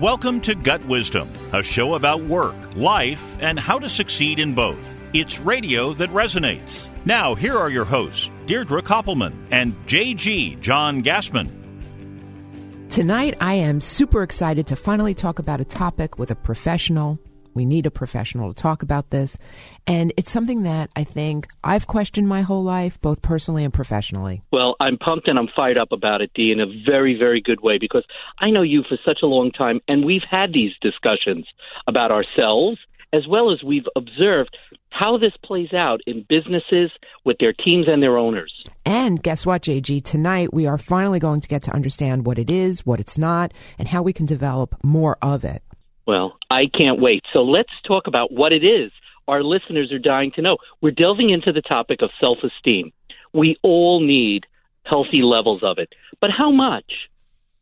Welcome to Gut Wisdom, a show about work, life, and how to succeed in both. It's radio that resonates. Now, here are your hosts, Deirdre Koppelman and JG John Gassman. Tonight, I am super excited to finally talk about a topic with a professional. We need a professional to talk about this. And it's something that I think I've questioned my whole life, both personally and professionally. Well, I'm pumped and I'm fired up about it, Dee, in a very, very good way because I know you for such a long time and we've had these discussions about ourselves as well as we've observed how this plays out in businesses with their teams and their owners. And guess what, JG? Tonight we are finally going to get to understand what it is, what it's not, and how we can develop more of it. Well, I can't wait. So let's talk about what it is our listeners are dying to know. We're delving into the topic of self esteem. We all need healthy levels of it. But how much?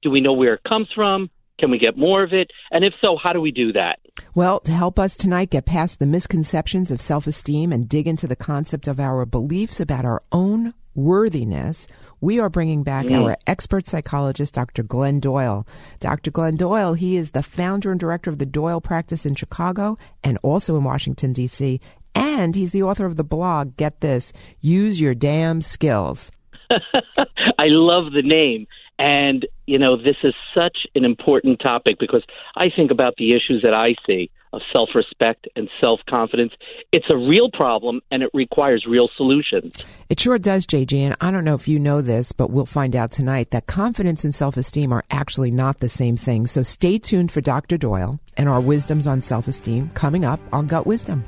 Do we know where it comes from? Can we get more of it? And if so, how do we do that? Well, to help us tonight get past the misconceptions of self esteem and dig into the concept of our beliefs about our own worthiness, we are bringing back mm. our expert psychologist, Dr. Glenn Doyle. Dr. Glenn Doyle, he is the founder and director of the Doyle practice in Chicago and also in Washington, D.C. And he's the author of the blog, get this, Use Your Damn Skills. I love the name. And, you know, this is such an important topic because I think about the issues that I see of self respect and self confidence. It's a real problem and it requires real solutions. It sure does, JG. And I don't know if you know this, but we'll find out tonight that confidence and self esteem are actually not the same thing. So stay tuned for Dr. Doyle and our wisdoms on self esteem coming up on Gut Wisdom.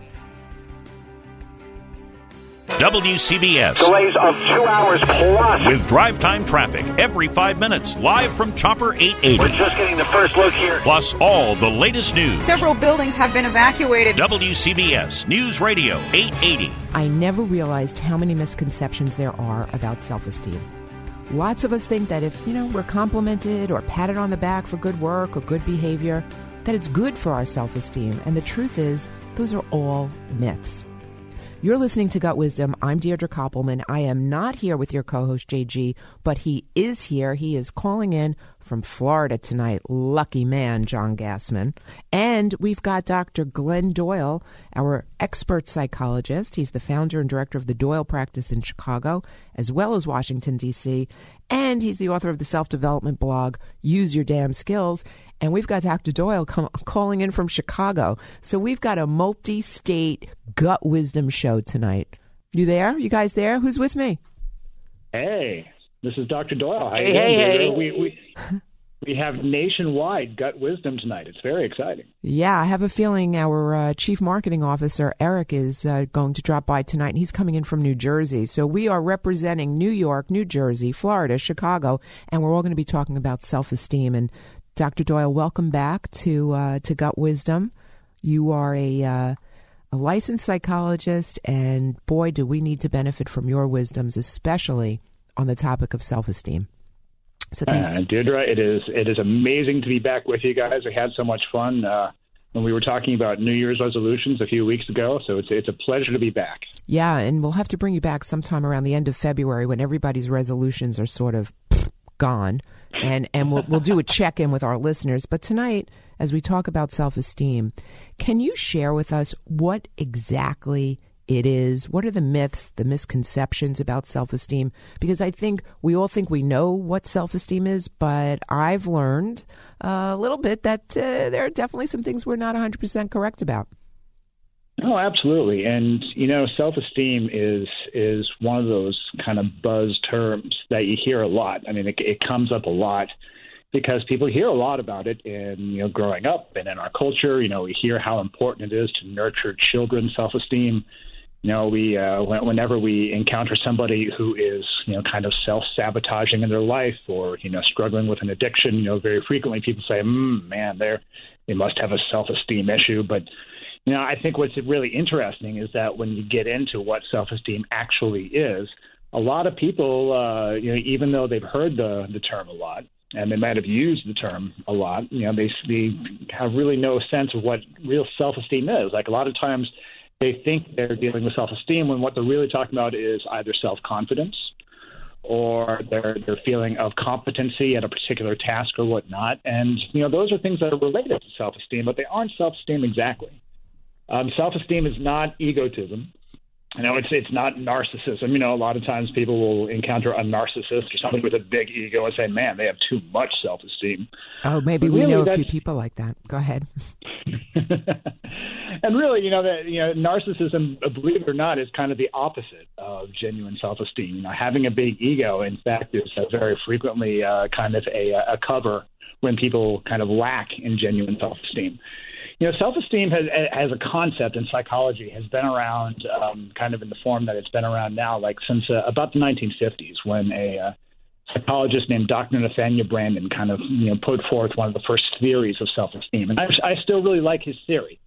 WCBS. Delays of two hours plus. With drive time traffic every five minutes, live from Chopper 880. We're just getting the first look here. Plus all the latest news. Several buildings have been evacuated. WCBS News Radio 880. I never realized how many misconceptions there are about self esteem. Lots of us think that if, you know, we're complimented or patted on the back for good work or good behavior, that it's good for our self esteem. And the truth is, those are all myths. You're listening to Gut Wisdom. I'm Deirdre Koppelman. I am not here with your co host, JG, but he is here. He is calling in from Florida tonight. Lucky man, John Gassman. And we've got Dr. Glenn Doyle, our expert psychologist. He's the founder and director of the Doyle practice in Chicago, as well as Washington, D.C. And he's the author of the self development blog, Use Your Damn Skills. And we've got Dr. Doyle come, calling in from Chicago. So we've got a multi state gut wisdom show tonight. You there? You guys there? Who's with me? Hey, this is Dr. Doyle. How hey, hey, hey. We, we, we have nationwide gut wisdom tonight. It's very exciting. Yeah, I have a feeling our uh, chief marketing officer, Eric, is uh, going to drop by tonight, and he's coming in from New Jersey. So we are representing New York, New Jersey, Florida, Chicago, and we're all going to be talking about self esteem. And Dr. Doyle, welcome back to uh, to Gut Wisdom. You are a uh, a licensed psychologist, and boy, do we need to benefit from your wisdoms, especially on the topic of self esteem. So thanks, uh, Deirdre. It is it is amazing to be back with you guys. I had so much fun uh, when we were talking about New Year's resolutions a few weeks ago. So it's it's a pleasure to be back. Yeah, and we'll have to bring you back sometime around the end of February when everybody's resolutions are sort of gone, and and we'll we'll do a check in with our listeners. But tonight, as we talk about self esteem, can you share with us what exactly? It is. What are the myths, the misconceptions about self esteem? Because I think we all think we know what self esteem is, but I've learned a little bit that uh, there are definitely some things we're not 100% correct about. Oh, absolutely. And you know, self-esteem is is one of those kind of buzz terms that you hear a lot. I mean, it, it comes up a lot because people hear a lot about it in you know growing up and in our culture. You know, we hear how important it is to nurture children's self-esteem. You know, we uh, whenever we encounter somebody who is you know kind of self-sabotaging in their life or you know struggling with an addiction, you know, very frequently people say, mm, "Man, they they must have a self-esteem issue," but you know, I think what's really interesting is that when you get into what self-esteem actually is, a lot of people, uh, you know, even though they've heard the the term a lot and they might have used the term a lot, you know, they they have really no sense of what real self-esteem is. Like a lot of times, they think they're dealing with self-esteem when what they're really talking about is either self-confidence or their their feeling of competency at a particular task or whatnot. And you know, those are things that are related to self-esteem, but they aren't self-esteem exactly. Um, self-esteem is not egotism. You know, it's it's not narcissism. You know, a lot of times people will encounter a narcissist or somebody with a big ego and say, "Man, they have too much self-esteem." Oh, maybe But we really, know a few people like that. Go ahead. and really, you know that you know narcissism, believe it or not, is kind of the opposite of genuine self-esteem. You know, having a big ego, in fact, is very frequently uh, kind of a, a cover when people kind of lack in genuine self-esteem. You know, self-esteem has, as a concept in psychology has been around, um, kind of in the form that it's been around now, like since uh, about the 1950s, when a uh, psychologist named Dr. Nathaniel Branden kind of you know put forth one of the first theories of self-esteem, and I, I still really like his theory.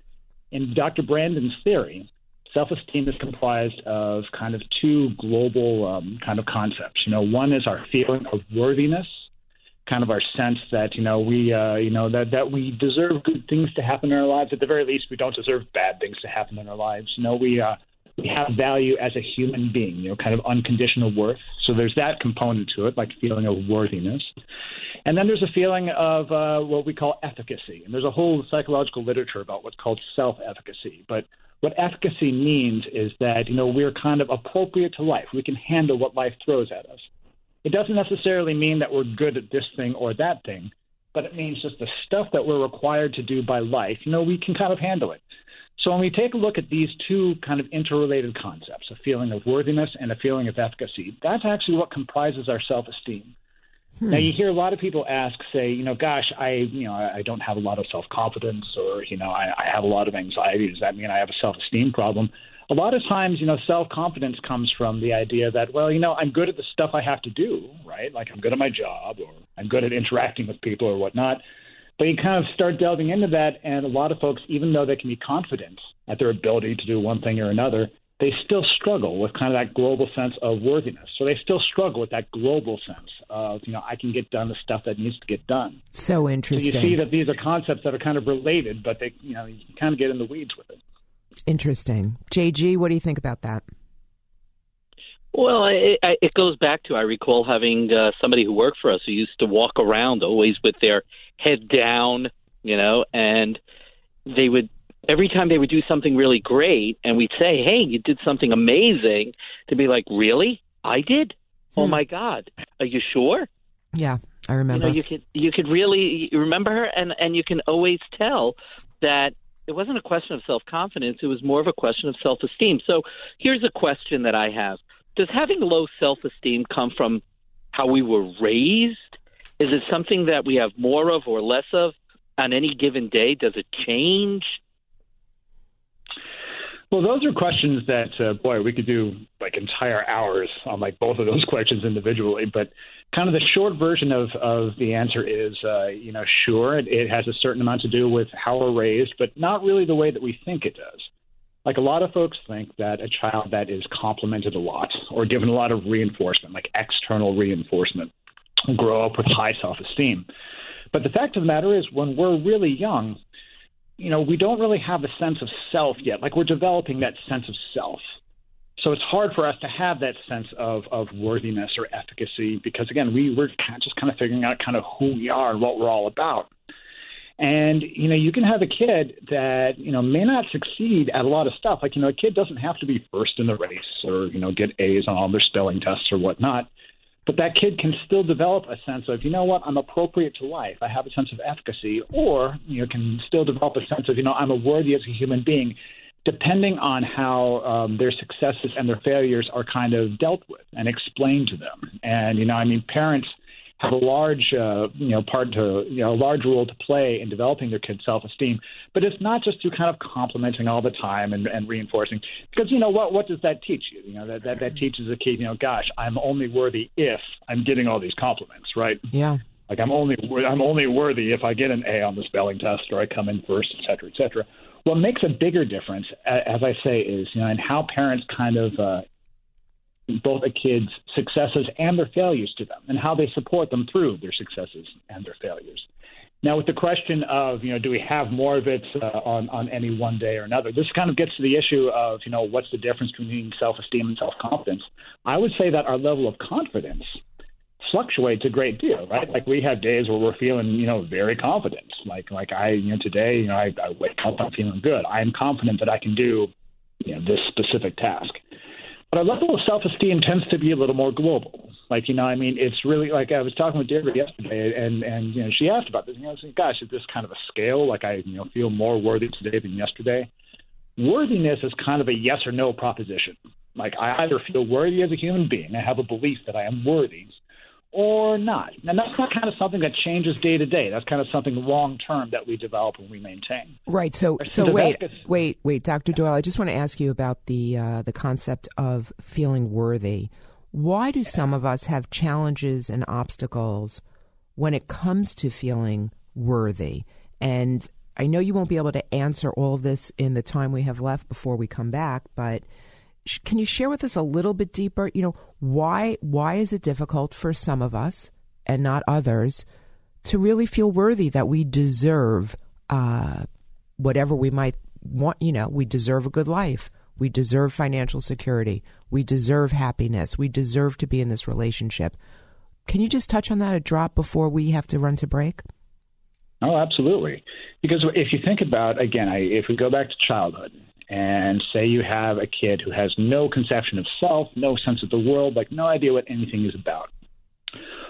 In Dr. Branden's theory, self-esteem is comprised of kind of two global um, kind of concepts. You know, one is our feeling of worthiness, kind of our sense that you know we uh, you know that that we deserve good things to happen in our lives. At the very least, we don't deserve bad things to happen in our lives. You know, we uh, we have value as a human being. You know, kind of unconditional worth. So there's that component to it, like feeling of worthiness. And then there's a feeling of uh, what we call efficacy. And there's a whole psychological literature about what's called self efficacy. But what efficacy means is that, you know, we're kind of appropriate to life. We can handle what life throws at us. It doesn't necessarily mean that we're good at this thing or that thing, but it means just the stuff that we're required to do by life, you know, we can kind of handle it. So when we take a look at these two kind of interrelated concepts, a feeling of worthiness and a feeling of efficacy, that's actually what comprises our self esteem. Hmm. Now you hear a lot of people ask, say, you know, gosh, I, you know, I don't have a lot of self confidence, or you know, I, I have a lot of anxiety. Does that mean I have a self esteem problem? A lot of times, you know, self confidence comes from the idea that, well, you know, I'm good at the stuff I have to do, right? Like I'm good at my job, or I'm good at interacting with people, or whatnot. But you kind of start delving into that, and a lot of folks, even though they can be confident at their ability to do one thing or another, they still struggle with kind of that global sense of worthiness. So they still struggle with that global sense of, you know, I can get done the stuff that needs to get done. So So interesting. you see that these are concepts that are kind of related, but they, you know, you kind of get in the weeds with it. Interesting. JG, what do you think about that? Well, I, I, it goes back to I recall having uh, somebody who worked for us who used to walk around always with their head down, you know, and they would every time they would do something really great, and we'd say, "Hey, you did something amazing," to be like, "Really? I did? Oh Hmm. my God, are you sure?" Yeah, I You remember. know, you could you could really remember her, and and you can always tell that it wasn't a question of self confidence; it was more of a question of self esteem. So here's a question that I have: Does having low self esteem come from how we were raised? Is it something that we have more of or less of on any given day? Does it change? Well, those are questions that, uh, boy, we could do like entire hours on like both of those questions individually. But kind of the short version of, of the answer is, uh, you know, sure, it, it has a certain amount to do with how we're raised, but not really the way that we think it does. Like a lot of folks think that a child that is complimented a lot or given a lot of reinforcement, like external reinforcement, will grow up with high self esteem. But the fact of the matter is, when we're really young, you know, we don't really have a sense of self yet. Like we're developing that sense of self. So it's hard for us to have that sense of, of worthiness or efficacy because, again, we, we're just kind of figuring out kind of who we are and what we're all about. And, you know, you can have a kid that, you know, may not succeed at a lot of stuff. Like, you know, a kid doesn't have to be first in the race or, you know, get A's on all their spelling tests or whatnot. But that kid can still develop a sense of, you know what, I'm appropriate to life. I have a sense of efficacy, or you know, can still develop a sense of, you know, I'm a worthy as a human being, depending on how um, their successes and their failures are kind of dealt with and explained to them. And you know, I mean, parents have a large, uh, you know, part to, you know, a large role to play in developing their kids' self-esteem. But it's not just through kind of complimenting all the time and, and reinforcing, because you know what? What does that teach you? You know, that, that that teaches a kid, you know, gosh, I'm only worthy if I'm getting all these compliments, right? yeah. Like I'm only I'm only worthy if I get an A on the spelling test or I come in first, et cetera, et cetera. What makes a bigger difference, as I say, is you know, in how parents kind of uh, both a kid's successes and their failures to them, and how they support them through their successes and their failures. Now, with the question of, you know, do we have more of it uh, on, on any one day or another, this kind of gets to the issue of, you know, what's the difference between self esteem and self confidence. I would say that our level of confidence fluctuates a great deal, right? Like we have days where we're feeling, you know, very confident. Like like I, you know, today, you know, I, I wake up, I'm feeling good. I'm confident that I can do, you know, this specific task. But our level of self-esteem tends to be a little more global. Like, you know, I mean, it's really like I was talking with Deirdre yesterday, and and you know, she asked about this. You know, like, gosh, is this kind of a scale? Like, I you know feel more worthy today than yesterday. Worthiness is kind of a yes or no proposition. Like, I either feel worthy as a human being, I have a belief that I am worthy, or not. And that's not kind of something that changes day to day. That's kind of something long term that we develop and we maintain. Right. So, so wait, wait, wait, Dr. Doyle. I just want to ask you about the uh, the concept of feeling worthy. Why do some of us have challenges and obstacles when it comes to feeling worthy? And I know you won't be able to answer all of this in the time we have left before we come back, but can you share with us a little bit deeper? You know, why why is it difficult for some of us and not others to really feel worthy that we deserve uh, whatever we might want? You know, we deserve a good life. We deserve financial security. We deserve happiness. We deserve to be in this relationship. Can you just touch on that a drop before we have to run to break? Oh, absolutely. Because if you think about again, I, if we go back to childhood, and say you have a kid who has no conception of self, no sense of the world, like no idea what anything is about.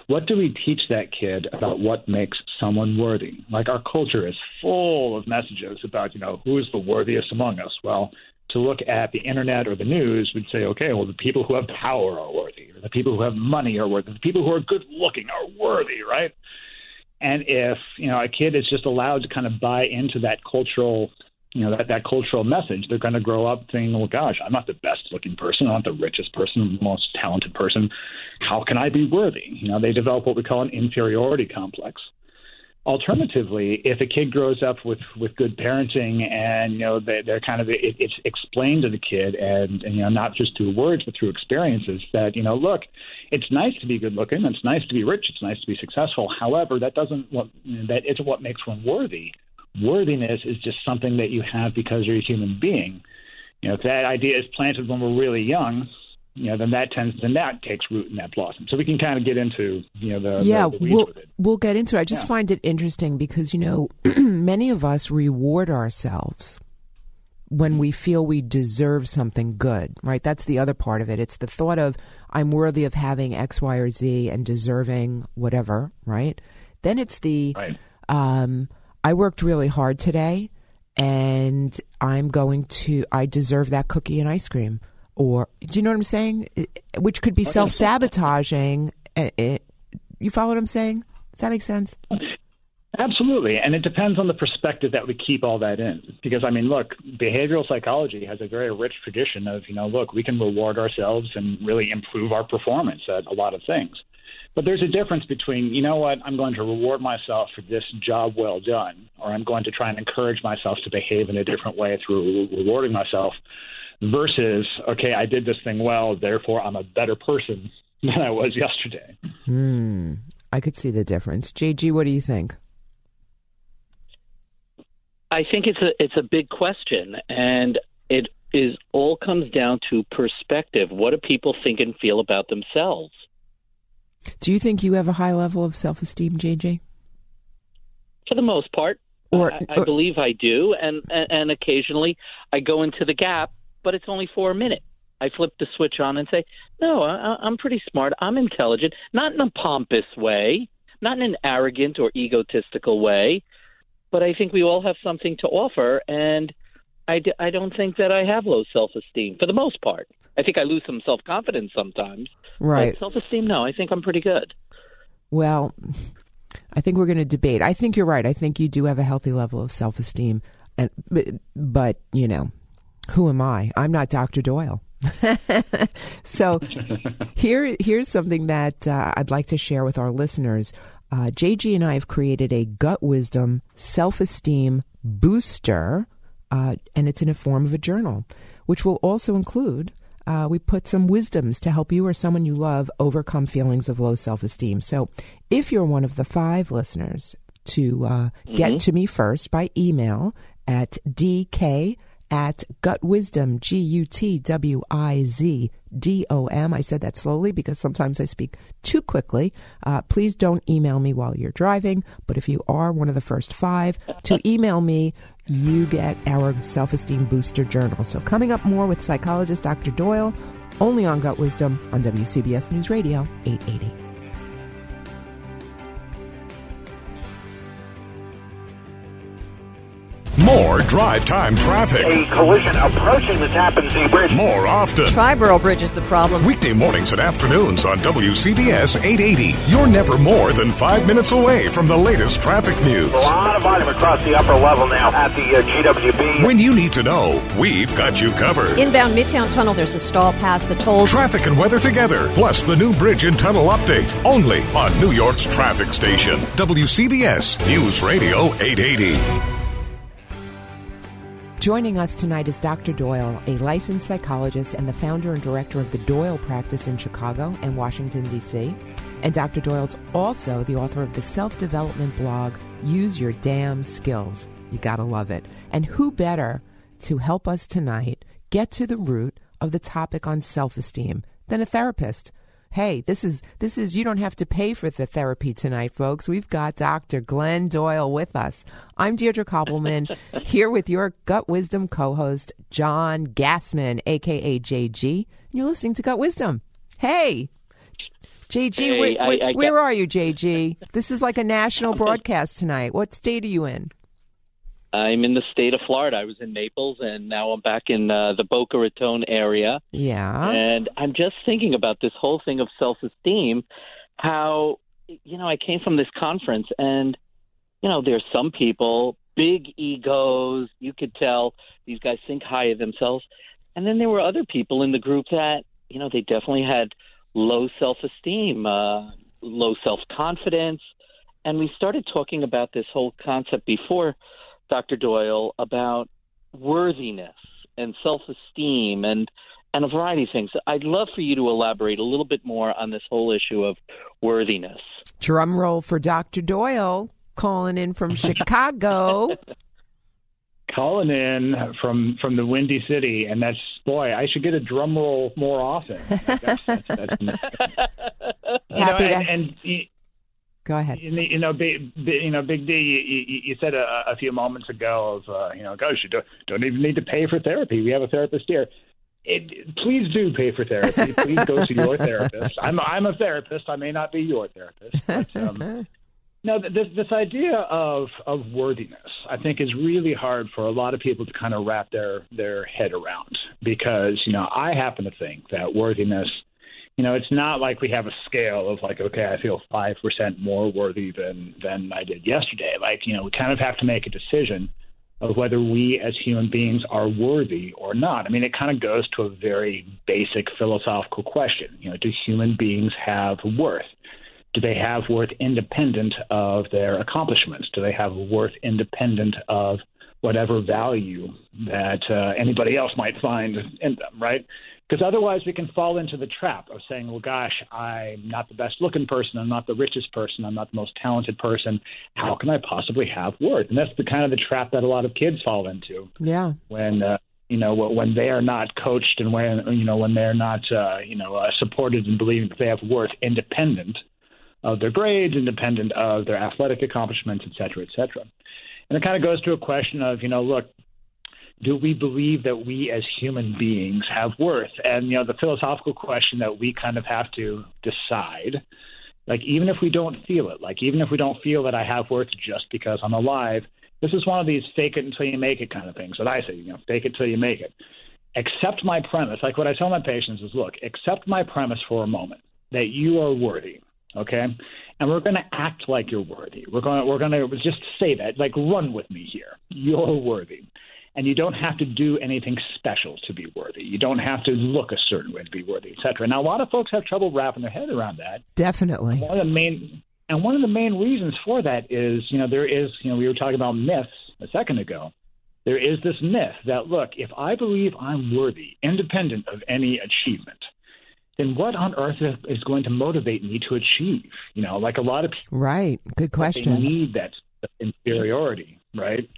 What do we teach that kid about what makes someone worthy? Like our culture is full of messages about, you know, who is the worthiest among us? Well, to look at the internet or the news, we'd say, okay, well, the people who have power are worthy, or the people who have money are worthy, the people who are good looking are worthy, right? And if you know a kid is just allowed to kind of buy into that cultural you know that that cultural message they're going to grow up thinking well gosh i'm not the best looking person. I'm not the richest person the most talented person. How can i be worthy? You know they develop what we call an inferiority complex. Alternatively if a kid grows up with with good parenting and you know they, they're kind of it, it's explained to the kid and, and you know not just through words but through experiences that you know look it's nice to be good looking. It's nice to be rich. It's nice to be successful. However that doesn't what that isn't what makes one worthy worthiness is just something that you have because you're a human being. You know, if that idea is planted when we're really young, you know, then that tends then that takes root in that blossom. So we can kind of get into you know the yeah the, the we'll we'll get into it. I just yeah. find it interesting because you know many of us reward ourselves when we feel we deserve something good, right? That's the other part of it. It's the thought of I'm worthy of having X, Y, or Z and deserving whatever, right? Then it's the right. um, I worked really hard today and I'm going to, I deserve that cookie and ice cream. Or, do you know what I'm saying? Which could be oh, self sabotaging. Eh, eh, you follow what I'm saying? Does that make sense? Absolutely. And it depends on the perspective that we keep all that in. Because, I mean, look, behavioral psychology has a very rich tradition of, you know, look, we can reward ourselves and really improve our performance at a lot of things. But there's a difference between, you know what, I'm going to reward myself for this job well done, or I'm going to try and encourage myself to behave in a different way through rewarding myself, versus, okay, I did this thing well, therefore I'm a better person than I was yesterday. Hmm. I could see the difference. JG, what do you think? I think it's a it's a big question, and it is all comes down to perspective. What do people think and feel about themselves? Do you think you have a high level of self esteem, JG? For the most part, or, I, I or, believe I do, and, and occasionally I go into the gap, but it's only for a minute. I flip the switch on and say, "No, I, I'm pretty smart. I'm intelligent, not in a pompous way, not in an arrogant or egotistical way, but I think we all have something to offer, and I d- I don't think that I have low self esteem for the most part. I think I lose some self confidence sometimes. Right. Self esteem, no. I think I'm pretty good. Well, I think we're going to debate. I think you're right. I think you do have a healthy level of self esteem, and but, but you know, who am I? I'm not Dr. Doyle. so here here's something that uh, I'd like to share with our listeners. Uh, JG and I have created a gut wisdom self esteem booster, uh, and it's in a form of a journal, which will also include uh, we put some wisdoms to help you or someone you love overcome feelings of low self esteem. So, if you're one of the five listeners to uh, get to me first by email at dk at gutwisdom, G U T W I Z D O M. I said that slowly because sometimes I speak too quickly. Uh, please don't email me while you're driving, but if you are one of the first five to email me, you get our self esteem booster journal. So, coming up more with psychologist Dr. Doyle, only on Gut Wisdom on WCBS News Radio 880. More drive time traffic. A collision approaching the Tappan Zee Bridge. More often. Triborough Bridge is the problem. Weekday mornings and afternoons on WCBS 880. You're never more than five minutes away from the latest traffic news. A lot of volume across the upper level now at the uh, GWB. When you need to know, we've got you covered. Inbound Midtown Tunnel, there's a stall past the tolls. Traffic and weather together, plus the new bridge and tunnel update, only on New York's traffic station. WCBS News Radio 880. Joining us tonight is Dr. Doyle, a licensed psychologist and the founder and director of the Doyle practice in Chicago and Washington, D.C. And Dr. Doyle's also the author of the self development blog, Use Your Damn Skills. You gotta love it. And who better to help us tonight get to the root of the topic on self esteem than a therapist? Hey, this is this is you don't have to pay for the therapy tonight, folks. We've got Dr. Glenn Doyle with us. I'm Deirdre Koppelman here with your Gut Wisdom co-host John Gassman, aka JG. And you're listening to Gut Wisdom. Hey. JG, Hey, where, I- I where got- are you, JG? This is like a national broadcast tonight. What state are you in? I'm in the state of Florida. I was in Naples, and now I'm back in uh, the Boca Raton area. Yeah. And I'm just thinking about this whole thing of self esteem. How, you know, I came from this conference, and, you know, there's some people, big egos. You could tell these guys think high of themselves. And then there were other people in the group that, you know, they definitely had low self esteem, uh, low self confidence. And we started talking about this whole concept before, Dr. Doyle, about worthiness and self esteem and and a variety of things. I'd love for you to elaborate a little bit more on this whole issue of worthiness. Drum roll for Dr. Doyle calling in from Chicago. calling in from from the Windy City, and that's boy, I should get a drum roll more often. That's, that's, that's, you know, Happy to- and, and you- Go ahead. you know, big, you know, Big D. You, you, you said a, a few moments ago of, uh, you know, gosh, you don't, don't even need to pay for therapy. We have a therapist here. It, please do pay for therapy. Please go to your therapist. I'm I'm a therapist. I may not be your therapist, but um, no, this this idea of of worthiness, I think, is really hard for a lot of people to kind of wrap their their head around because you know I happen to think that worthiness, you know, it's not like we have a scale of like, okay, I feel five percent more worthy than than I did yesterday. Like, you know, we kind of have to make a decision of whether we as human beings are worthy or not. I mean, it kind of goes to a very basic philosophical question. You know, do human beings have worth? do they have worth independent of their accomplishments? Do they have worth independent of whatever value that uh, anybody else might find in them, right? Because otherwise, we can fall into the trap of saying, well, gosh, I'm not the best looking person. I'm not the richest person. I'm not the most talented person. How can I possibly have worth? And that's the kind of the trap that a lot of kids fall into Yeah. when uh, you know when they are not coached and when you know when they're not uh, you know uh, supported and believing that they have worth independent of their grades, independent of their athletic accomplishments, et cetera, et cetera. And it kind of goes to a question of you know look. Do we believe that we as human beings have worth? And you know the philosophical question that we kind of have to decide like even if we don't feel it like even if we don't feel that i have worth just because i'm alive this is one of these fake it until you make it kind of things that i say you know fake it till you make it. Accept my premise. Like what i tell my patients is look accept my premise for a moment that you are worthy okay? And we're going to act like you're worthy. We're to we're going to just say that like run with me here. You're worthy and you don't have to do anything special to be worthy. You don't have to look a certain way to be worthy, etc. Now, a lot of folks have trouble wrapping their head around that. Definitely. One of the main and one of the main reasons for that is, you know, there is, you know, we were talking about myths a second ago. There is this myth that look, if I believe I'm worthy, independent of any achievement, then what on earth is going to motivate me to achieve? You know, like a lot of people Right. Good they question. need that inferiority, right?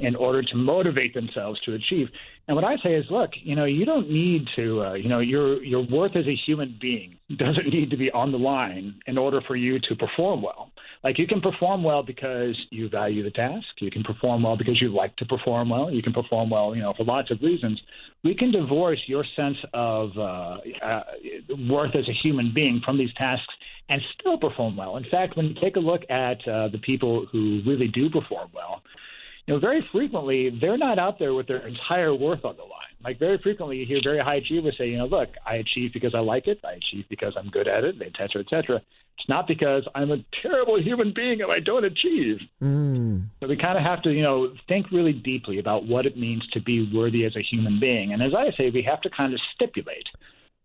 In order to motivate themselves to achieve. And what I say is, look, you know, you don't need to, uh, you know, your your worth as a human being doesn't need to be on the line in order for you to perform well. Like you can perform well because you value the task. You can perform well because you like to perform well. You can perform well, you know, for lots of reasons. We can divorce your sense of uh, uh, worth as a human being from these tasks and still perform well. In fact, when you take a look at uh, the people who really do perform well, you know, very frequently they're not out there with their entire worth on the line. Like very frequently, you hear very high achievers say, you know, look, I achieve because I like it, I achieve because I'm good at it, et cetera, et cetera. It's not because I'm a terrible human being and I don't achieve. Mm. So we kind of have to, you know, think really deeply about what it means to be worthy as a human being. And as I say, we have to kind of stipulate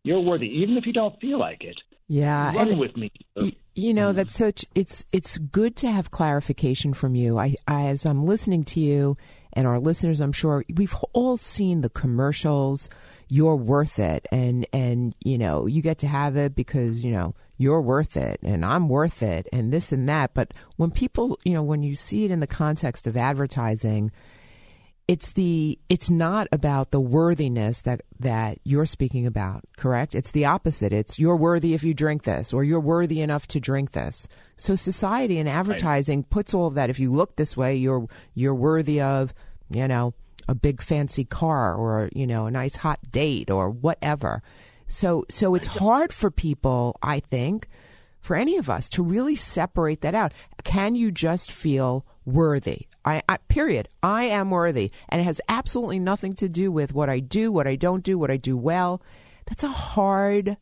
you're worthy, even if you don't feel like it. Yeah, Run and with me. y- you know mm-hmm. that's such it's it's good to have clarification from you. I, I as I'm listening to you and our listeners, I'm sure we've all seen the commercials. You're worth it, and and you know you get to have it because you know you're worth it, and I'm worth it, and this and that. But when people, you know, when you see it in the context of advertising, it's the it's not about the worthiness that that you're speaking about correct? It's the opposite. It's you're worthy if you drink this or you're worthy enough to drink this. So society and advertising puts all of that if you look this way you're you're worthy of you know a big fancy car or you know a nice hot date or whatever. So so it's hard for people i think for any of us to really separate that out. Can you just feel worthy? I, I, period. I am worthy, and it has absolutely nothing to do with what I do, what I don't do, what I do well. That's a hard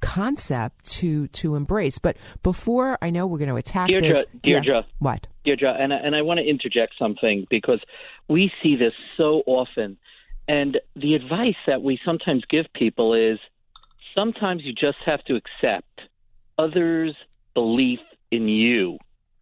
concept to to embrace. But before I know we're going to attack Deirdre, this, Yeah. Deirdre. what? Deirdre, and I- and I want to interject something because we see this so often, and the advice that we sometimes give people is sometimes you just have to accept others' belief in you.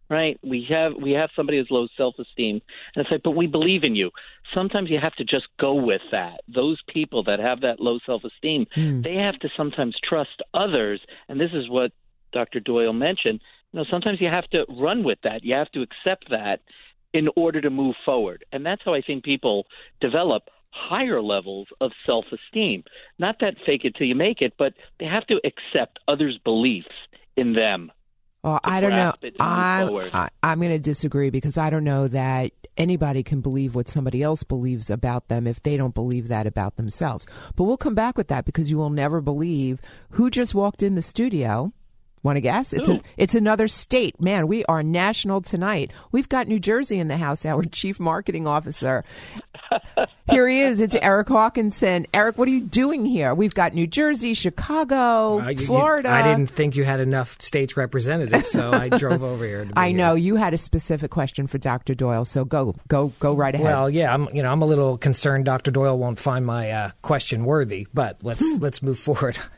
Right? We have we have somebody who's low self esteem, and it's like, but we believe in you. Sometimes you have to just go with that. Those people that have that low self esteem, hmm. they have to sometimes trust others, and this is what Dr. Doyle mentioned. You know, sometimes you have to run with that. You have to accept that in order to move forward. And that's how I think people develop higher levels of self esteem. Not that fake it till you make it, but they have to accept others' beliefs in them. Well, I don't know. grasp it and move I'm. I, I'm going to disagree because I don't know that anybody can believe what somebody else believes about them if they don't believe that about themselves. But we'll come back with that because you will never believe who just walked in the studio. Want to guess? It's a, it's another state. Man, we are national tonight. We've got New Jersey in the house. Our chief marketing officer. Here he is. It's Eric Hawkinson. Eric, what are you doing here? We've got New Jersey, Chicago, Uh, you- you- Florida. I didn't think you had enough states represented, so I drove over here. To be I here. know you had a specific question for Dr. Doyle, so go go go right ahead. Well, yeah, I'm you know I'm a little concerned Dr. Doyle won't find my uh, question worthy, but let's let's move forward.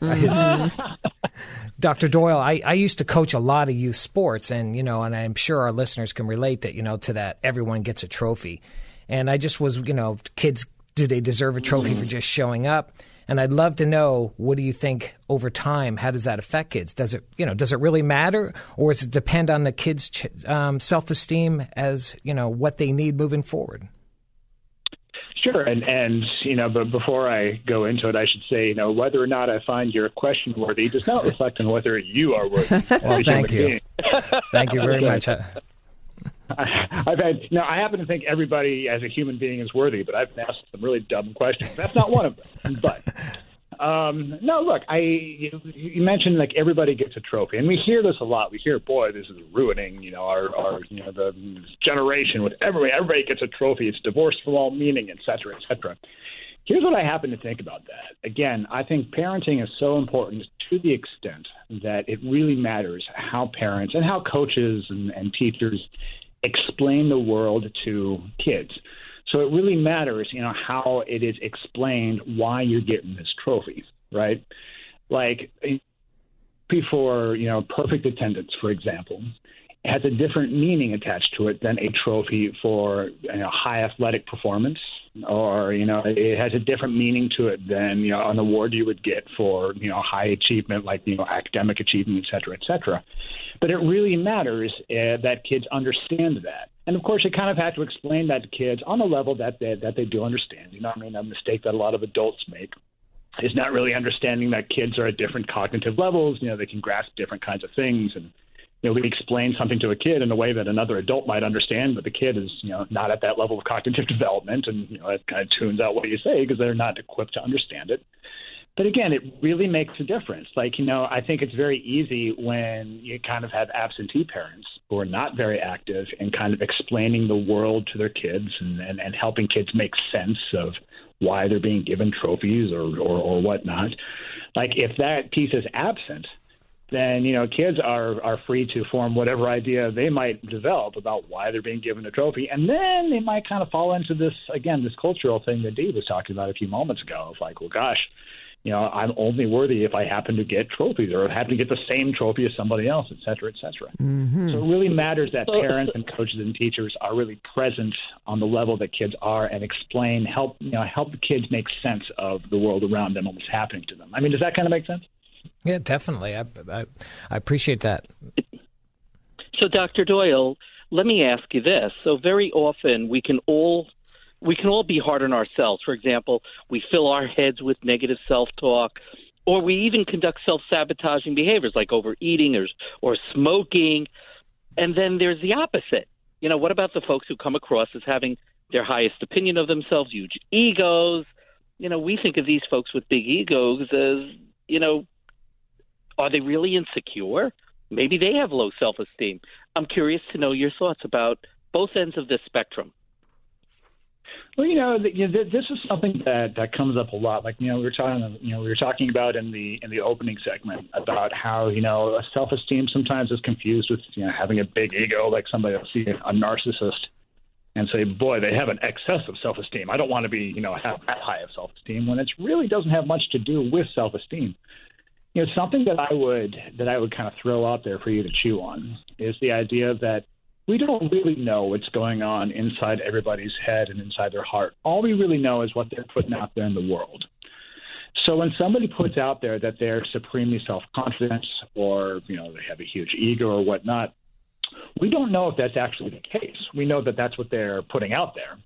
Dr. Doyle, I, I used to coach a lot of youth sports, and you know, and I'm sure our listeners can relate that you know to that. Everyone gets a trophy, and I just was you know, kids, do they deserve a trophy for just showing up? And I'd love to know what do you think over time? How does that affect kids? Does it you know does it really matter, or does it depend on the kids' ch- um, self esteem as you know what they need moving forward? Sure, and and you know, but before I go into it, I should say, you know, whether or not I find your question worthy does not reflect on whether you are worthy. as a Well, thank you. being. Thank you very much. I, I've had no. I happen to think everybody as a human being is worthy, but I've been asked some really dumb questions. That's not one of them. But um, no, look, I you, you mentioned like everybody gets a trophy, and we hear this a lot. We hear, boy, this is ruining, you know, our our you know the generation with everybody. Everybody gets a trophy. It's divorced from all meaning, et cetera, et cetera. Here's what I happen to think about that. Again, I think parenting is so important to the extent that it really matters how parents and how coaches and, and teachers explain the world to kids. So it really matters, you know, how it is explained why you're getting this trophy, right? Like eh, before, you know, perfect attendance, for example, has a different meaning attached to it than a trophy for you know, high athletic performance or you know it has a different meaning to it than you know an award you would get for you know high achievement like you know academic achievement et cetera et cetera. But it really matters uh, that kids understand that. And of course you kind of have to explain that to kids on a level that they, that they do understand. You know i mean a mistake that a lot of adults make is not really understanding that kids are at different cognitive levels. You know they can grasp different kinds of things and you know, we explain something to a kid in a way that another adult might understand, but the kid is, you know, not at that level of cognitive development, and you know, it kind of tunes out what you say because they're not equipped to understand it. But again, it really makes a difference. Like, you know, I think it's very easy when you kind of have absentee parents who are not very active in kind of explaining the world to their kids and, and, and helping kids make sense of why they're being given trophies or, or, or whatnot. Like, if that piece is absent, then you know kids are are free to form whatever idea they might develop about why they're being given a trophy, and then they might kind of fall into this again this cultural thing that Dave was talking about a few moments ago of like, well, gosh, you know, I'm only worthy if I happen to get trophies or happen to get the same trophy as somebody else, et cetera, et cetera. Mm-hmm. So it really matters that parents and coaches and teachers are really present on the level that kids are and explain, help you know, help the kids make sense of the world around them and what's happening to them. I mean, does that kind of make sense? Yeah, definitely. I, I, I appreciate that. So, Dr. Doyle, let me ask you this. So, very often we can all we can all be hard on ourselves. For example, we fill our heads with negative self-talk, or we even conduct self-sabotaging behaviors like overeating or or smoking. And then there's the opposite. You know, what about the folks who come across as having their highest opinion of themselves, huge egos? You know, we think of these folks with big egos as, you know, are they really insecure? Maybe they have low self esteem. I'm curious to know your thoughts about both ends of this spectrum. Well, you know, this is something that that comes up a lot. Like, you know, we were talking, you know, we were talking about in the in the opening segment about how you know self esteem sometimes is confused with you know having a big ego. Like somebody will see a narcissist and say, "Boy, they have an excess of self esteem. I don't want to be, you know, have that high of self esteem." When it really doesn't have much to do with self esteem you know, something that I would that I would kind of throw out there for you to chew on is the idea that we don't really know what's going on inside everybody's head and inside their heart. All we really know is what they're putting out there in the world. So when somebody puts out there that they're supremely self-confident or you know they have a huge ego or whatnot, we don't know if that's actually the case. We know that that's what they're putting out there,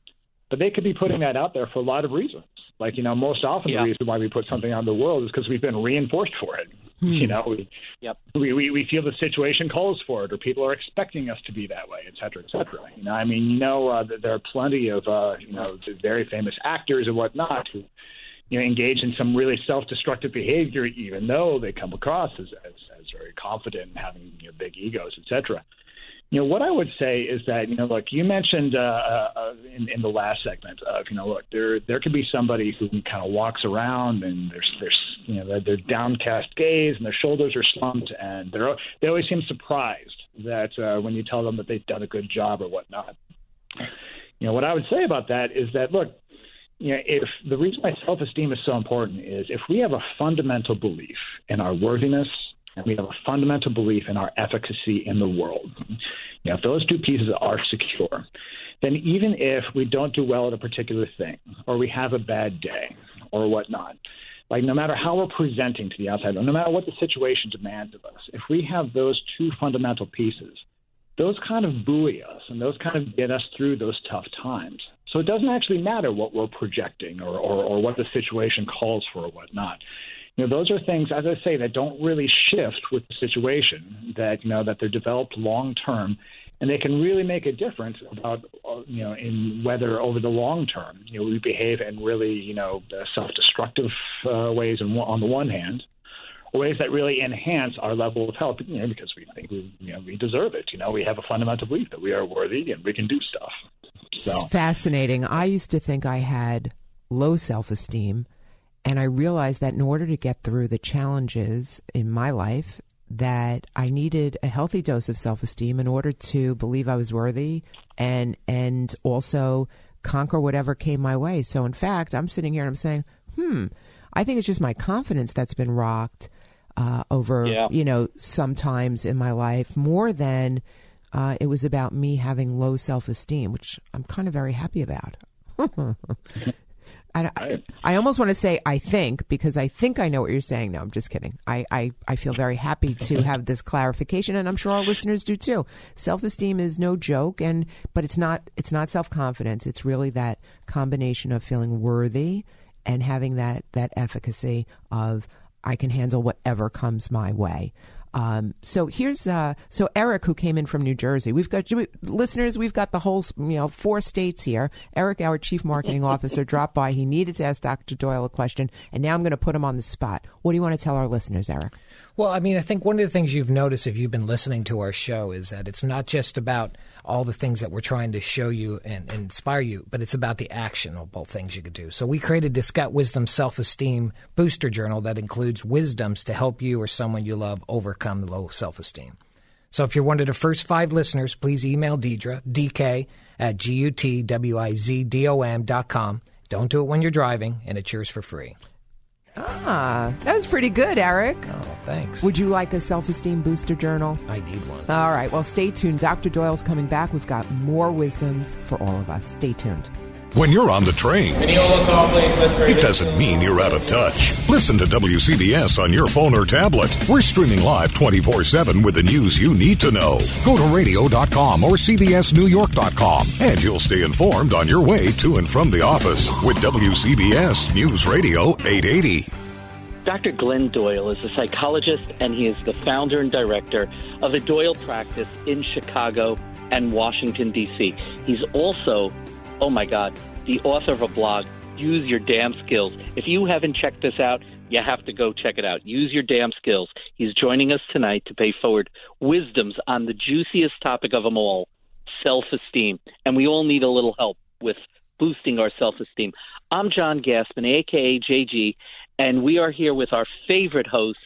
but they could be putting that out there for a lot of reasons. Like you know, most often yeah. the reason why we put something on the world is because we've been reinforced for it. Hmm. You know, we, yep. we, we we feel the situation calls for it, or people are expecting us to be that way, et cetera, et cetera. You know, I mean, you know, uh, there are plenty of uh, you know very famous actors and whatnot who you know engage in some really self-destructive behavior, even though they come across as as, as very confident and having you know, big egos, et cetera you know, what I would say is that, you know, look, you mentioned uh, uh, in, in the last segment of, you know, look, there there could be somebody who kind of walks around and there's there's you know, their downcast gaze and their shoulders are slumped and they're they always seem surprised that uh, when you tell them that they've done a good job or whatnot. You know, what I would say about that is that look, you know, if the reason why self-esteem is so important is if we have a fundamental belief in our worthiness we have a fundamental belief in our efficacy in the world. You know, if those two pieces are secure, then even if we don't do well at a particular thing, or we have a bad day, or whatnot, like no matter how we're presenting to the outside, no matter what the situation demands of us, if we have those two fundamental pieces, those kind of buoy us and those kind of get us through those tough times. So it doesn't actually matter what we're projecting or, or, or what the situation calls for or whatnot you know, those are things, as I say, that don't really shift with the situation. That you know that they're developed long term, and they can really make a difference about uh, you know in whether over the long term you know we behave in really you know self-destructive uh, ways and on the one hand, ways that really enhance our level of health. You know, because we think we you know we deserve it. You know, we have a fundamental belief that we are worthy and we can do stuff. So. It's fascinating. I used to think I had low self-esteem and I realized that in order to get through the challenges in my life, that I needed a healthy dose of self-esteem in order to believe I was worthy and and also conquer whatever came my way. So in fact, I'm sitting here and I'm saying, "Hmm, I think it's just my confidence that's been rocked uh, over, yeah. you know, sometimes in my life more than uh, it was about me having low self-esteem, which I'm kind of very happy about." I, I, I, almost want to say I think because I think I know what you're saying. No, I'm just kidding. I, I, I feel very happy to have this clarification, and I'm sure our listeners do too. Self esteem is no joke, and but it's not it's not self confidence. It's really that combination of feeling worthy and having that that efficacy of I can handle whatever comes my way. Um, so here's uh, so Eric, who came in from New Jersey. We've got listeners. We've got the whole you know four states here. Eric, our chief marketing officer, dropped by. He needed to ask Dr. Doyle a question, and now I'm going to put him on the spot. What do you want to tell our listeners, Eric? Well, I mean, I think one of the things you've noticed if you've been listening to our show is that it's not just about all the things that we're trying to show you and, and inspire you, but it's about the actionable things you could do. So we created this Gut Wisdom Self Esteem Booster Journal that includes wisdoms to help you or someone you love overcome low self esteem. So if you're one of the first five listeners, please email Deirdre, DK, at G-U-T-W-I-Z-D-O-M dot com. Don't do it when you're driving, and it's yours for free. Ah, that was pretty good, Eric. Oh, thanks. Would you like a self esteem booster journal? I need one. All right, well, stay tuned. Dr. Doyle's coming back. We've got more wisdoms for all of us. Stay tuned. When you're on the train, it doesn't mean you're out of touch. Listen to WCBS on your phone or tablet. We're streaming live 24 7 with the news you need to know. Go to radio.com or CBSNewYork.com and you'll stay informed on your way to and from the office with WCBS News Radio 880. Dr. Glenn Doyle is a psychologist and he is the founder and director of the Doyle practice in Chicago and Washington, D.C. He's also oh my God, the author of a blog, Use Your Damn Skills. If you haven't checked this out, you have to go check it out. Use Your Damn Skills. He's joining us tonight to pay forward wisdoms on the juiciest topic of them all self esteem. And we all need a little help with boosting our self esteem. I'm John Gaspin, aka JG, and we are here with our favorite host,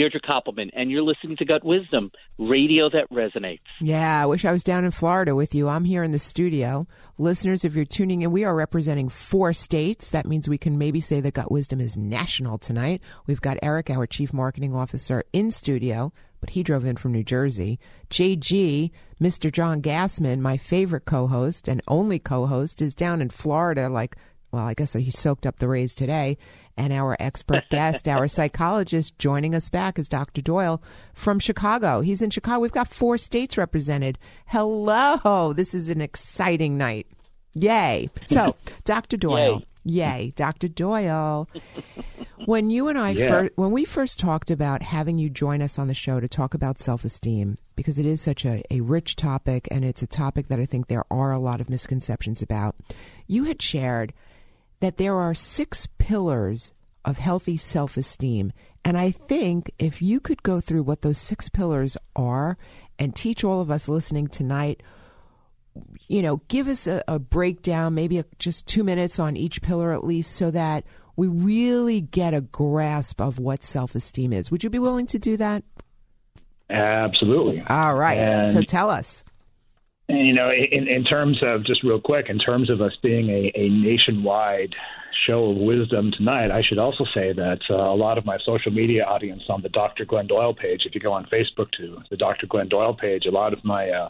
Deirdre Koppelman, and you're listening to Gut Wisdom, radio that resonates. Yeah, I wish I was down in Florida with you. I'm here in the studio. Listeners, if you're tuning in, we are representing four states. That means we can maybe say that Gut Wisdom is national tonight. We've got Eric, our Chief Marketing Officer, in studio, but he drove in from New Jersey. JG, Mr. John Gassman, my favorite co host and only co host, is down in Florida, like well, I guess he soaked up the rays today and our expert guest, our psychologist, joining us back is Dr. Doyle from Chicago. He's in Chicago. We've got four states represented. Hello. This is an exciting night. Yay. So, Dr. Doyle. Yay. Yay. Dr. Doyle. When you and I yeah. first, when we first talked about having you join us on the show to talk about self-esteem, because it is such a, a rich topic and it's a topic that I think there are a lot of misconceptions about, you had shared – that there are six pillars of healthy self esteem. And I think if you could go through what those six pillars are and teach all of us listening tonight, you know, give us a, a breakdown, maybe a, just two minutes on each pillar at least, so that we really get a grasp of what self esteem is. Would you be willing to do that? Absolutely. All right. And so tell us you know, in, in terms of just real quick, in terms of us being a, a nationwide show of wisdom tonight, I should also say that uh, a lot of my social media audience on the Dr. Glenn Doyle page, if you go on Facebook to the Dr. Glenn Doyle page, a lot of my uh,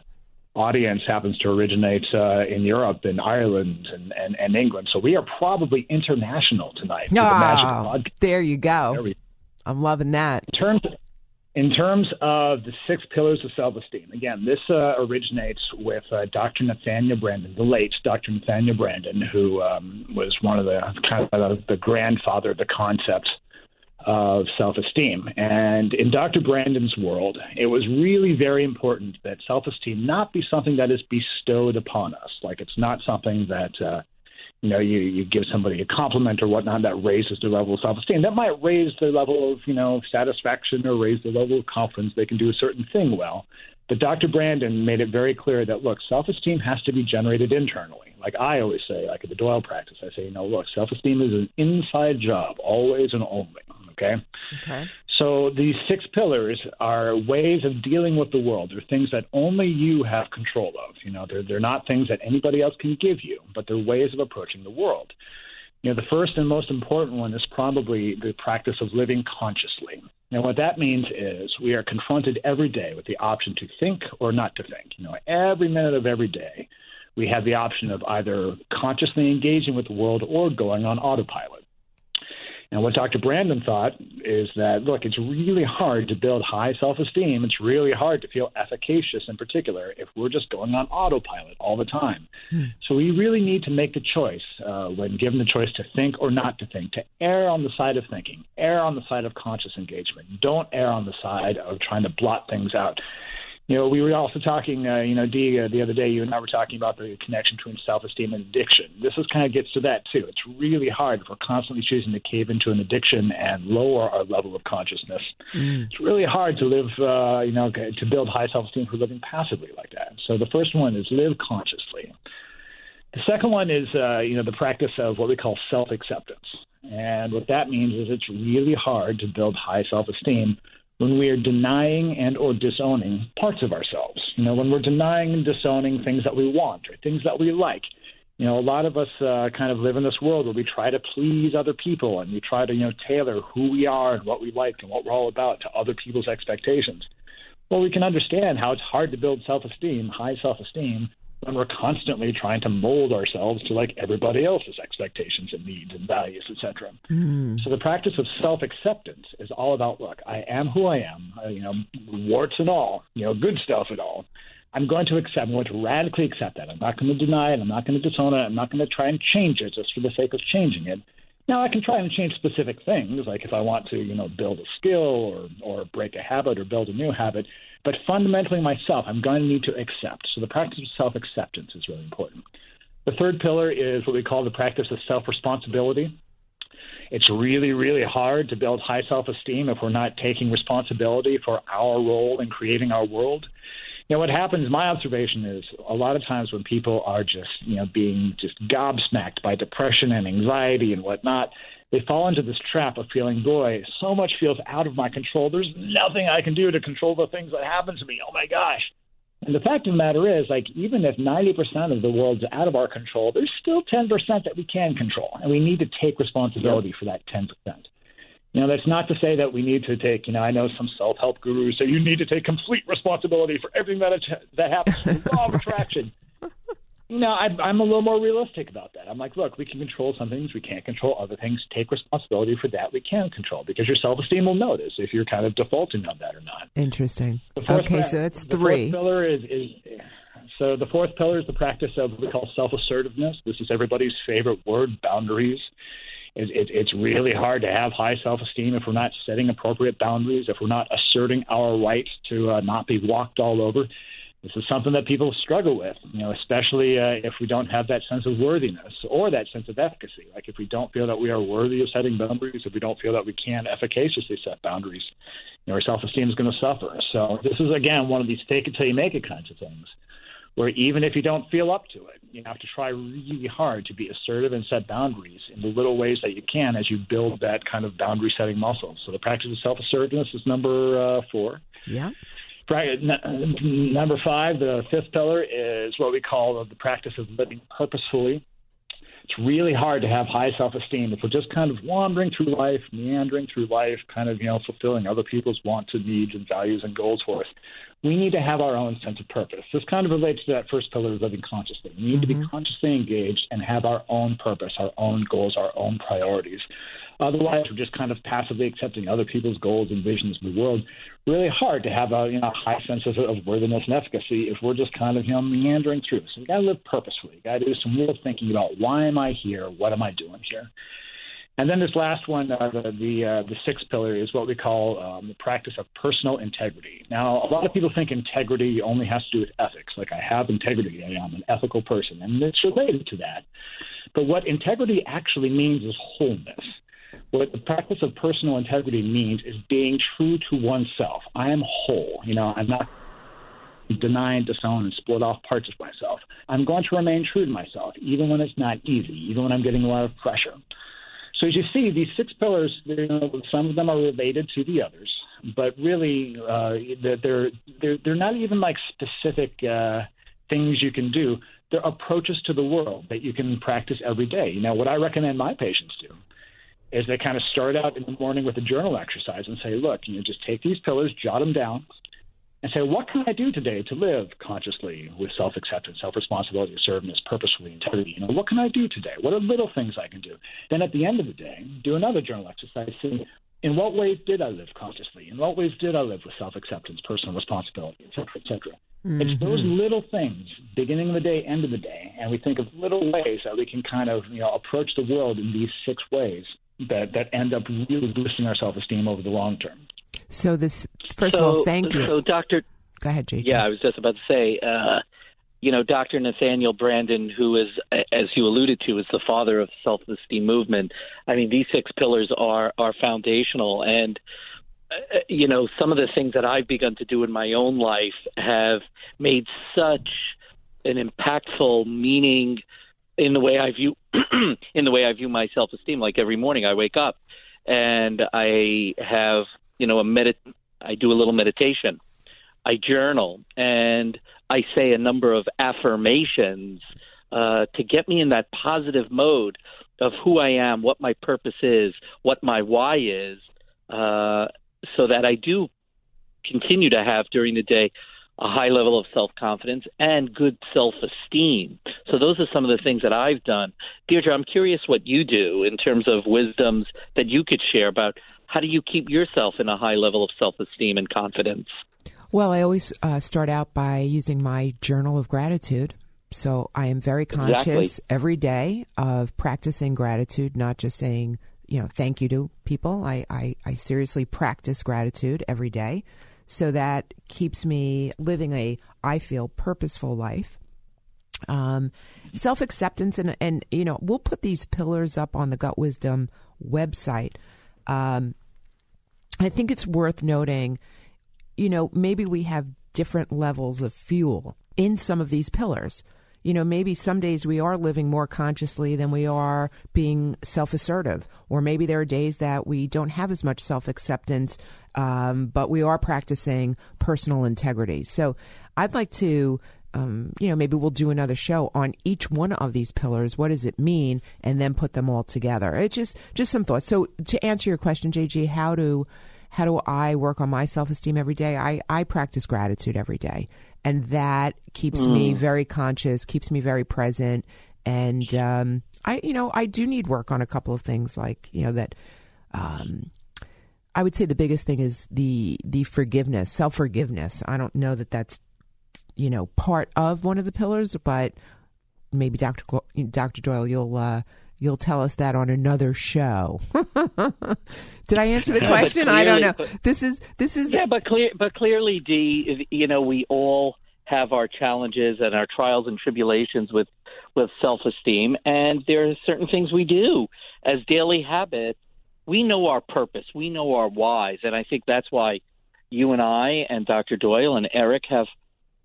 audience happens to originate uh, in Europe, in Ireland, and, and, and, England. So we are probably international tonight. Oh, there you go. There we, I'm loving that. In terms of, in terms of the six pillars of self esteem, again, this uh, originates with uh, Dr. Nathaniel Branden, the late Dr. Nathaniel Branden, who um, was one of the kind of the grandfather of the concept of self esteem. And in Dr. Branden's world, it was really very important that self esteem not be something that is bestowed upon us. Like it's not something that uh, you know, you, you give somebody a compliment or whatnot, that raises their level of self esteem. That might raise their level of, you know, satisfaction or raise their level of confidence they can do a certain thing well. But Dr. Branden made it very clear that, look, self esteem has to be generated internally. Like I always say, like at the Doyle practice, I say, you know, look, self esteem is an inside job, always and only. Okay. Okay. So these six pillars are ways of dealing with the world. They're things that only you have control of. You know, they're they're not things that anybody else can give you, but they're ways of approaching the world. You know, the first and most important one is probably the practice of living consciously. Now, what that means is we are confronted every day with the option to think or not to think. You know, every minute of every day, we have the option of either consciously engaging with the world or going on autopilot. And what Dr. Branden thought is that, look, it's really hard to build high self esteem. It's really hard to feel efficacious in particular if we're just going on autopilot all the time. Hmm. So we really need to make the choice uh, when given the choice to think or not to think, to err on the side of thinking, err on the side of conscious engagement. Don't err on the side of trying to blot things out you know, we were also talking, uh, you know, Dee, uh, the other day, you and I were talking about the connection between self-esteem and addiction. This is kind of gets to that too. It's really hard if we're constantly choosing to cave into an addiction and lower our level of consciousness. Mm. It's really hard to live, uh, you know, to build high self-esteem for living passively like that. So the first one is live consciously. The second one is, uh, you know, the practice of what we call self-acceptance. And what that means is it's really hard to build high self-esteem when we are denying and or disowning parts of ourselves. You know, when we're denying and disowning things that we want or things that we like. You know, a lot of us uh, kind of live in this world where we try to please other people and we try to, you know, tailor who we are and what we like and what we're all about to other people's expectations. Well, we can understand how it's hard to build self-esteem, high self-esteem, when we're constantly trying to mold ourselves to like everybody else's expectations and needs and values, etc. Mm. So the practice of self-acceptance is all about look, I am who I am, uh, you know, warts and all, you know, good stuff and all. I'm going to accept. I'm going to radically accept that. I'm not going to deny it. I'm not going to disown it. I'm not going to try and change it just for the sake of changing it. Now I can try and change specific things, like if I want to, you know, build a skill or or break a habit or build a new habit. But fundamentally, myself, I'm going to need to accept. So the practice of self acceptance is really important. The third pillar is what we call the practice of self responsibility. It's really, really hard to build high self esteem if we're not taking responsibility for our role in creating our world. You know, what happens, my observation is a lot of times when people are just, you know, being just gobsmacked by depression and anxiety and whatnot, they fall into this trap of feeling, boy, so much feels out of my control. There's nothing I can do to control the things that happen to me. Oh my gosh. And the fact of the matter is, like, even if 90% of the world's out of our control, there's still 10% that we can control. And we need to take responsibility for that 10%. You know, that's not to say that we need to take, you know, I know some self help gurus say you need to take complete responsibility for everything that, that happens. Law of attraction. No, I, I'm a little more realistic about that. I'm like, look, we can control some things, we can't control other things. Take responsibility for that we can control because your self esteem will notice if you're kind of defaulting on that or not. Interesting. Okay, so that's the three. Fourth pillar is, is so the fourth pillar is the practice of what we call self assertiveness. This is everybody's favorite word, boundaries. It, it, it's really hard to have high self esteem if we're not setting appropriate boundaries, if we're not asserting our right to uh, not be walked all over this is something that people struggle with, you know, especially uh, if we don't have that sense of worthiness or that sense of efficacy. Like if we don't feel that we are worthy of setting boundaries, if we don't feel that we can efficaciously set boundaries, you know, our self-esteem is going to suffer. So this is again one of these fake it till you make it kinds of things, where even if you don't feel up to it, you have to try really hard to be assertive and set boundaries in the little ways that you can as you build that kind of boundary setting muscle. So the practice of self-assertiveness is number uh, four. Yeah. Number five, the fifth pillar is what we call the practice of living purposefully. It's really hard to have high self-esteem if we're just kind of wandering through life, meandering through life, kind of you know fulfilling other people's wants and needs and values and goals for us. We need to have our own sense of purpose. This kind of relates to that first pillar of living consciously. We need mm-hmm. to be mm-hmm. consciously engaged and have our own purpose, our own goals, our own priorities. Otherwise, we're just kind of passively accepting other people's goals and visions of the world. Really hard to have a you know high sense of, of worthiness and efficacy if we're just kind of you know meandering through. So we got to live purposefully. We got to do some real thinking about why am I here? What am I doing here? And then this last one, uh, the the, uh, the sixth pillar is what we call um, the practice of personal integrity. Now, a lot of people think integrity only has to do with ethics. Like I have integrity, I am an ethical person, and it's related to that. But what integrity actually means is wholeness. What the practice of personal integrity means is being true to oneself. I am whole. You know, I'm not denying, disown, and split off parts of myself. I'm going to remain true to myself, even when it's not easy, even when I'm getting a lot of pressure. So as you see, these six pillars, you know, some of them are related to the others, but really, uh, they're they're they're not even like specific uh, things you can do. They're approaches to the world that you can practice every day. You know, what I recommend my patients do is they kind of start out in the morning with a journal exercise and say, look, you know, just take these pillars, jot them down, and say, what can I do today to live consciously with self acceptance, self responsibility, assertiveness, purposefully, integrity? You know, what can I do today? What are little things I can do? Then at the end of the day, do another journal exercise saying, in what ways did I live consciously? In what ways did I live with self acceptance, personal responsibility, et cetera, et cetera? Mm-hmm. It's those little things, beginning of the day, end of the day, and we think of little ways that we can kind of you know approach the world in these six ways that that end up really boosting our self esteem over the long term. So this, first so, of all, thank you. So, Doctor, go ahead, JG. Yeah, I was just about to say. Uh, you know, Dr. Nathaniel Branden, who is, as you alluded to, is the father of self-esteem movement. I mean, these six pillars are are foundational, and uh, you know, some of the things that I've begun to do in my own life have made such an impactful meaning in the way I view in the way I view my self esteem. Like every morning, I wake up and I have you know a medit I do a little meditation. I journal and I say a number of affirmations uh, to get me in that positive mode of who I am, what my purpose is, what my why is, uh, so that I do continue to have during the day a high level of self confidence and good self esteem. So, those are some of the things that I've done. Deirdre, I'm curious what you do in terms of wisdoms that you could share about how do you keep yourself in a high level of self esteem and confidence? Well, I always uh, start out by using my journal of gratitude. So, I am very conscious exactly. every day of practicing gratitude, not just saying, you know, thank you to people. I, I, I seriously practice gratitude every day. So that keeps me living a, I feel, purposeful life. Um, self acceptance, and, and, you know, we'll put these pillars up on the Gut Wisdom website. Um, I think it's worth noting, you know, maybe we have different levels of fuel in some of these pillars you know, maybe some days we are living more consciously than we are being self assertive. Or maybe there are days that we don't have as much self acceptance, um, but we are practicing personal integrity. So I'd like to. Um, you know, maybe we'll do another show on each one of these pillars. What does it mean, and then put them all together. It's just just some thoughts. So to answer your question, JG, how do how do I work on my self esteem every day? I I practice gratitude every day and that keeps mm. me very conscious, keeps me very present, and um, I, you know, I do need work on a couple of things, like you know that. Um, I would say the biggest thing is the the forgiveness, self forgiveness. I don't know that that's you know part of one of the pillars, but maybe Dr. Dr. Doyle, you'll uh, you'll tell us that on another show. Did I answer the question? clearly, I don't know. But, this is this is yeah, but clear, but clearly, D, you know, we all have our challenges and our trials and tribulations with with self esteem, and there are certain things we do as daily habits. We know our purpose, we know our whys, and I think that's why you and I and Dr. Doyle and Eric have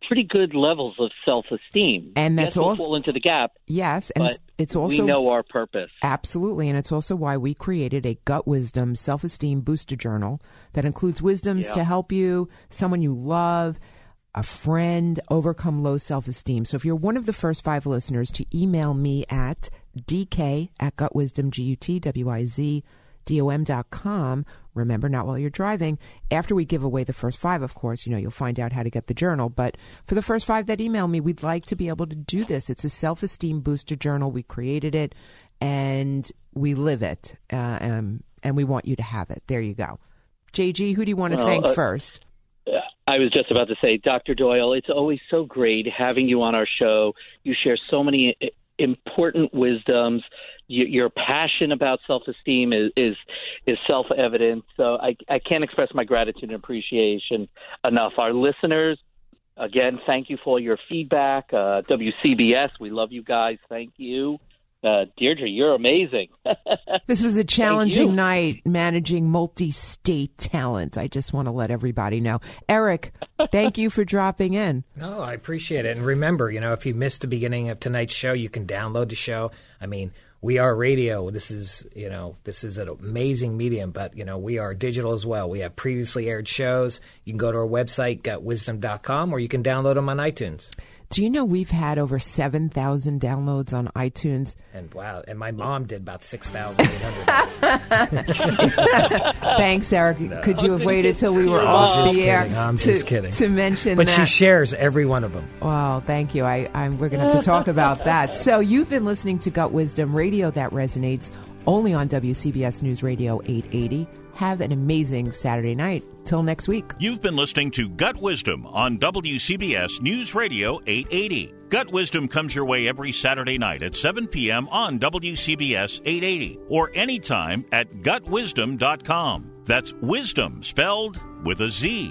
pretty good levels of self esteem. And that's yes, all we'll fall into the gap. Yes, and it's, it's also we know our purpose. Absolutely, and it's also why we created a gut wisdom self esteem booster journal that includes wisdoms Yeah. to help you, someone you love, a friend overcome low self esteem. So if you're one of the first five listeners to email me at dk at gutwisdom g u t w i z dom dot com. Remember, not while you're driving. After we give away the first five, of course, you know, you'll find out how to get the journal. But for the first five that email me, we'd like to be able to do this. It's a self esteem booster journal. We created it and we live it. Uh, um, and we want you to have it. There you go. JG, who do you want to Well, thank uh, first? I was just about to say, Dr. Doyle, it's always so great having you on our show. You share so many important wisdoms. Your passion about self-esteem is is, is self-evident. So I, I can't express my gratitude and appreciation enough. Our listeners, again, thank you for your feedback. Uh, WCBS, we love you guys. Thank you. Uh, Deirdre, you're amazing. This was a challenging night managing multi state talent. I just want to let everybody know. Eric, thank you for dropping in. No, I appreciate it. And remember, you know, if you missed the beginning of tonight's show, you can download the show. I mean, we are radio. This is, you know, this is an amazing medium, but, you know, we are digital as well. We have previously aired shows. You can go to our website, gutwisdom.com, or you can download them on iTunes. Do you know we've had over 7,000 downloads on iTunes? And wow, and my mom did about 6,800. Thanks, Eric. No. Could you have waited till we were off the air I'm to, just kidding. to mention that. but that? she shares every one of them. Well, thank you. I, I'm, we're going to have to talk about that. So you've been listening to Gut Wisdom Radio that resonates only on WCBS News Radio 880. Have an amazing Saturday night. Till next week. You've been listening to Gut Wisdom on WCBS News Radio 880. Gut Wisdom comes your way every Saturday night at 7 p.m. on WCBS 880 or anytime at gutwisdom.com. That's wisdom spelled with a Z.